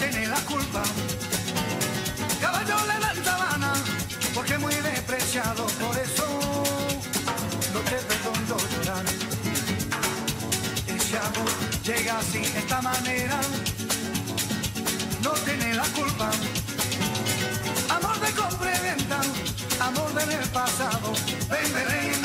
tiene la culpa. Caballo le dan sabana, porque muy despreciado, por eso no te perdono llorar. Ese amor llega así, de esta manera, no tiene la culpa. Amor de compra y venta, amor del pasado, ven, ven, ven.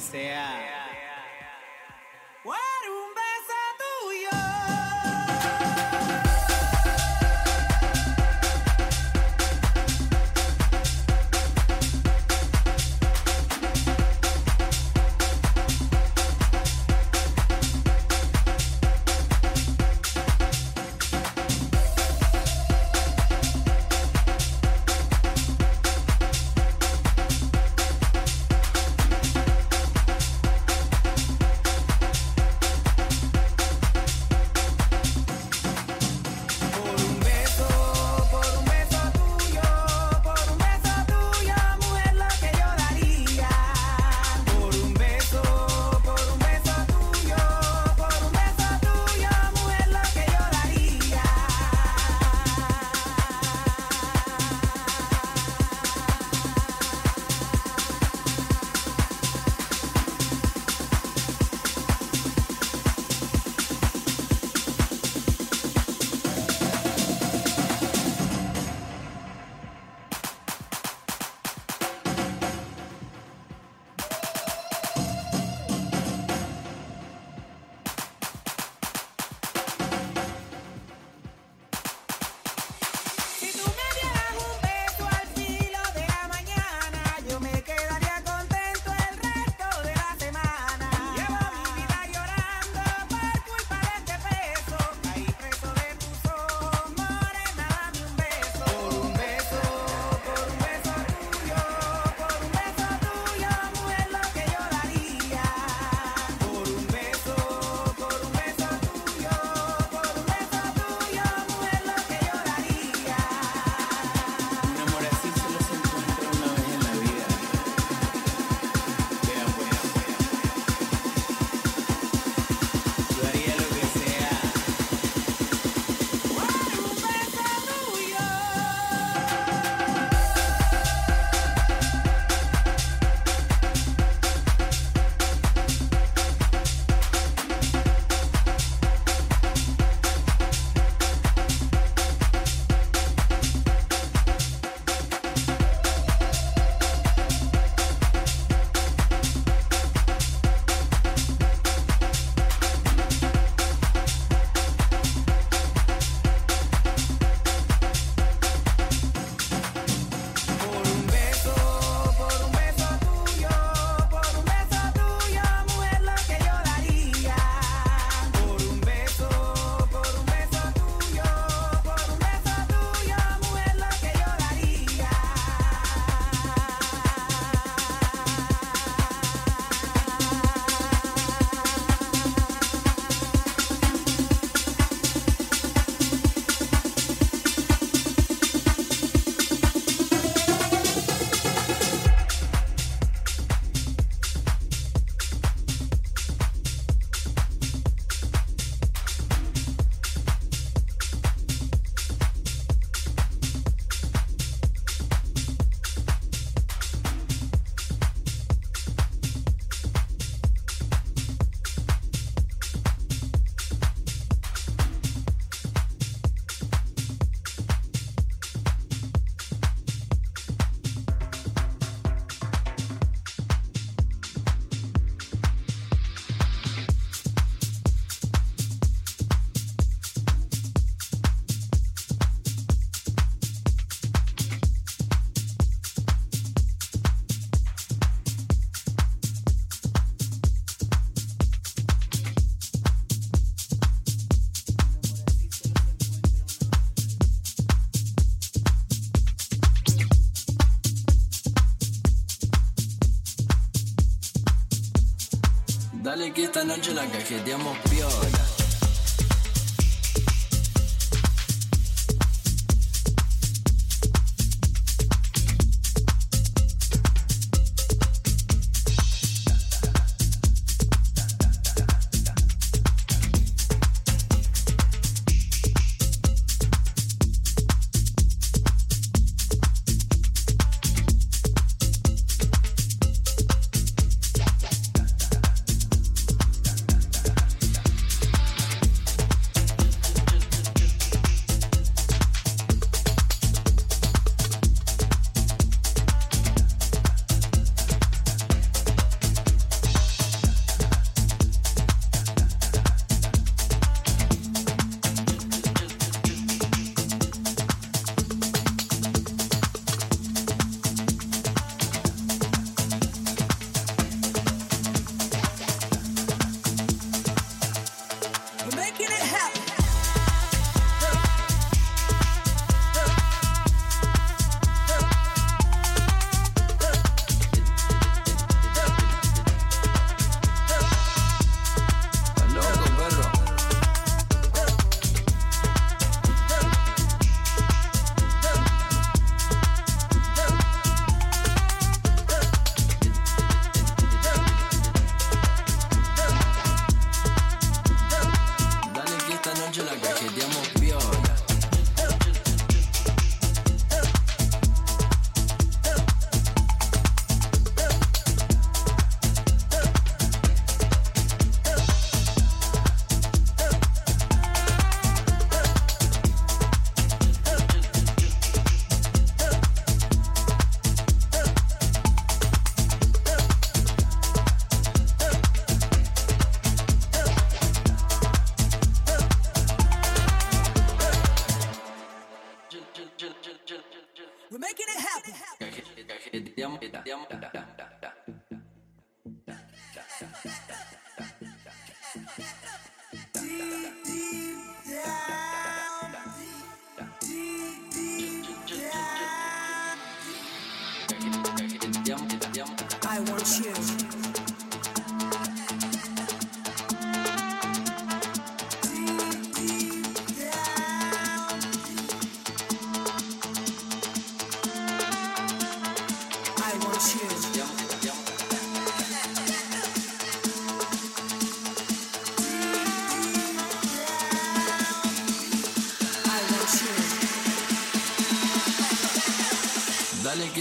Yeah. sea que esta noche la cajeteamos piola.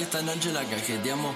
sta Angela cachettiamo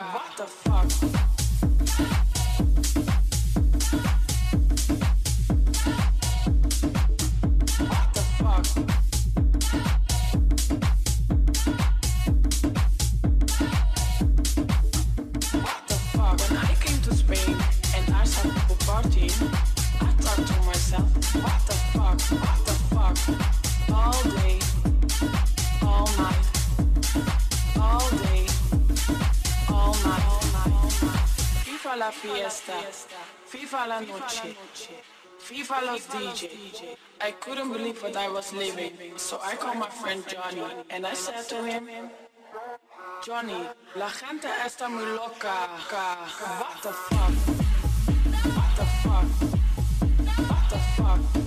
What the fuck? noche. FIFA los DJ. I couldn't believe what I was living, so I called my friend Johnny and I said to him, Johnny, la gente está muy loca. What the fuck? What the fuck? What the fuck?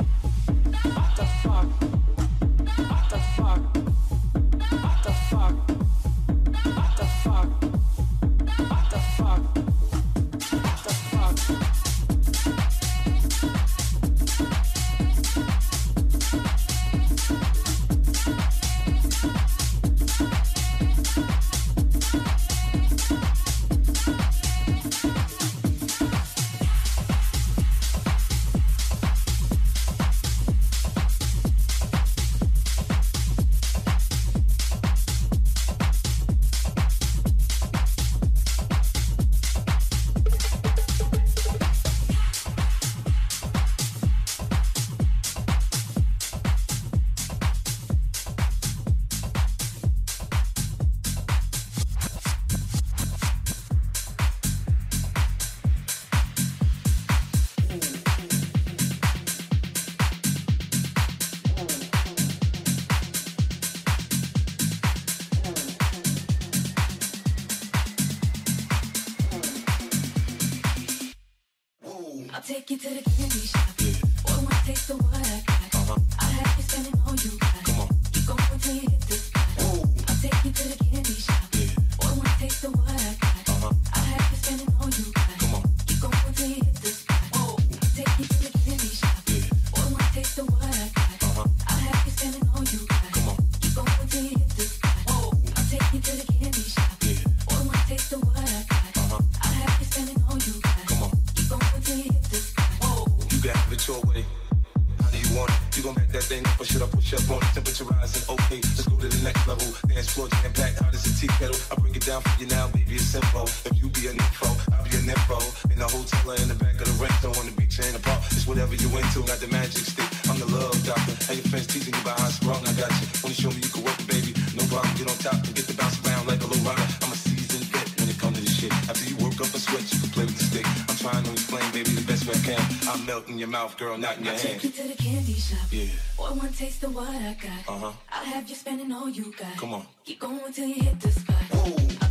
I'm melting your mouth, girl, not in your I hand. Take you to the candy shop. Yeah. Boy, one taste of what I got. Uh huh. I'll have you spending all you got. Come on. Keep going till you hit the spot. Whoa.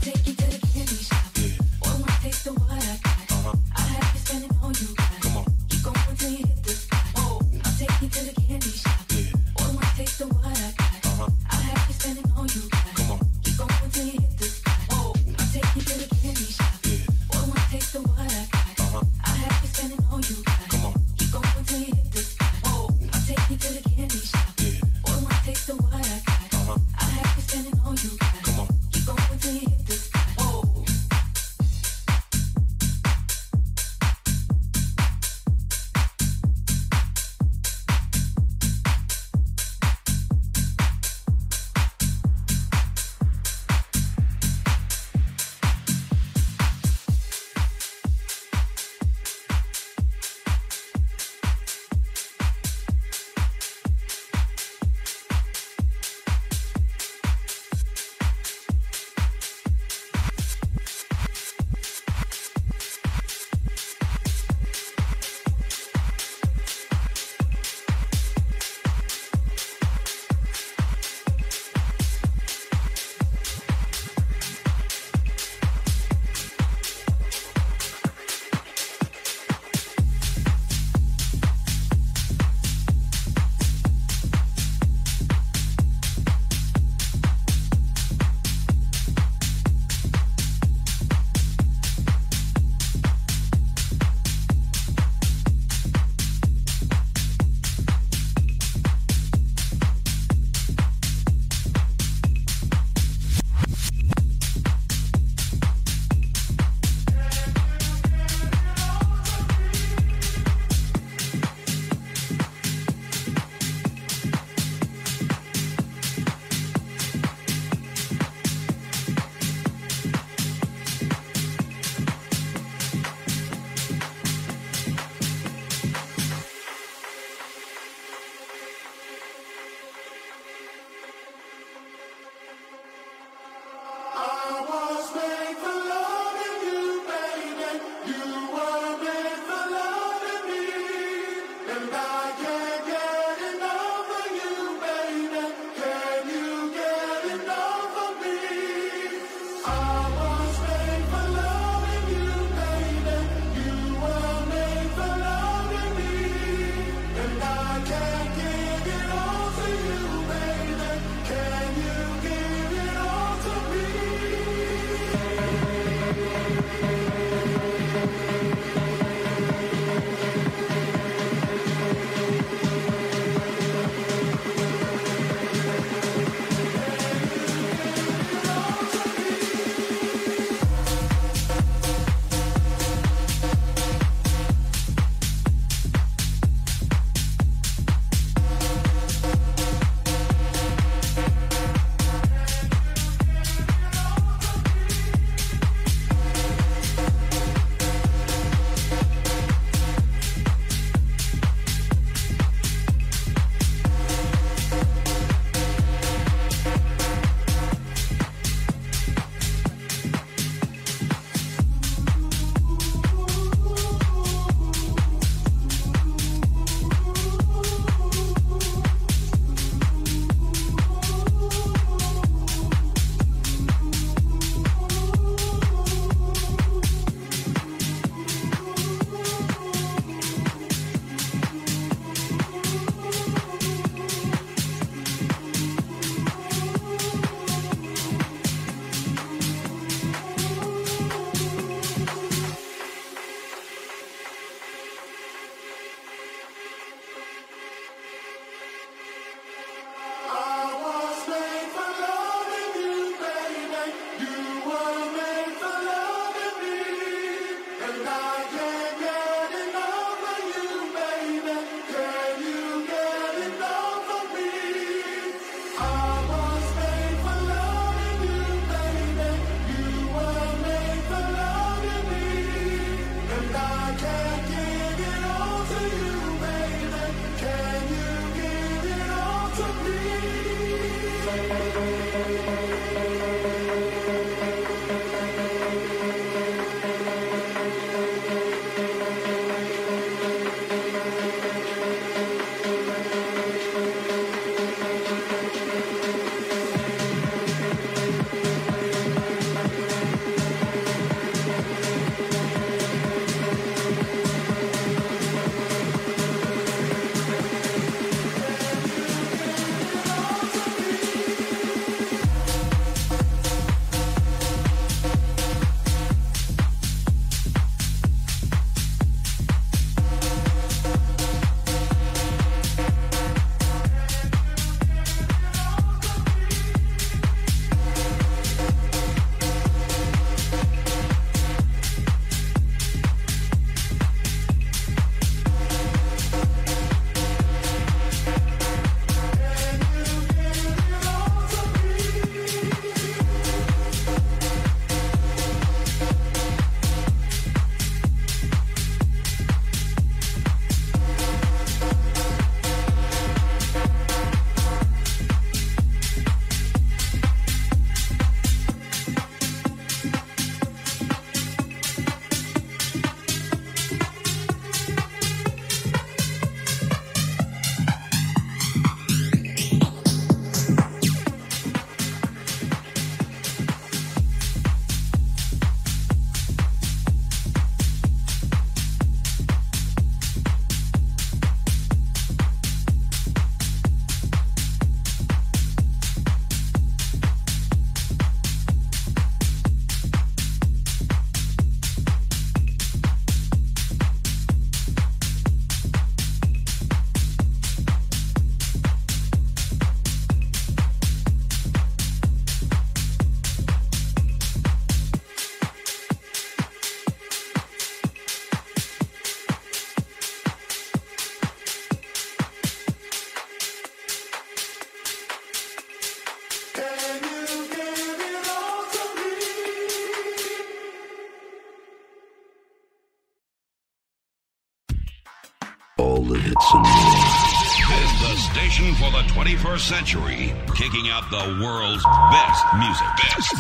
21st century, kicking out the world's best music. Best.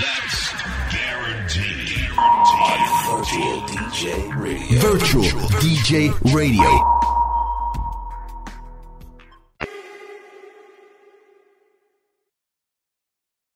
That's guaranteed. Virtual DJ Radio. Virtual DJ Radio.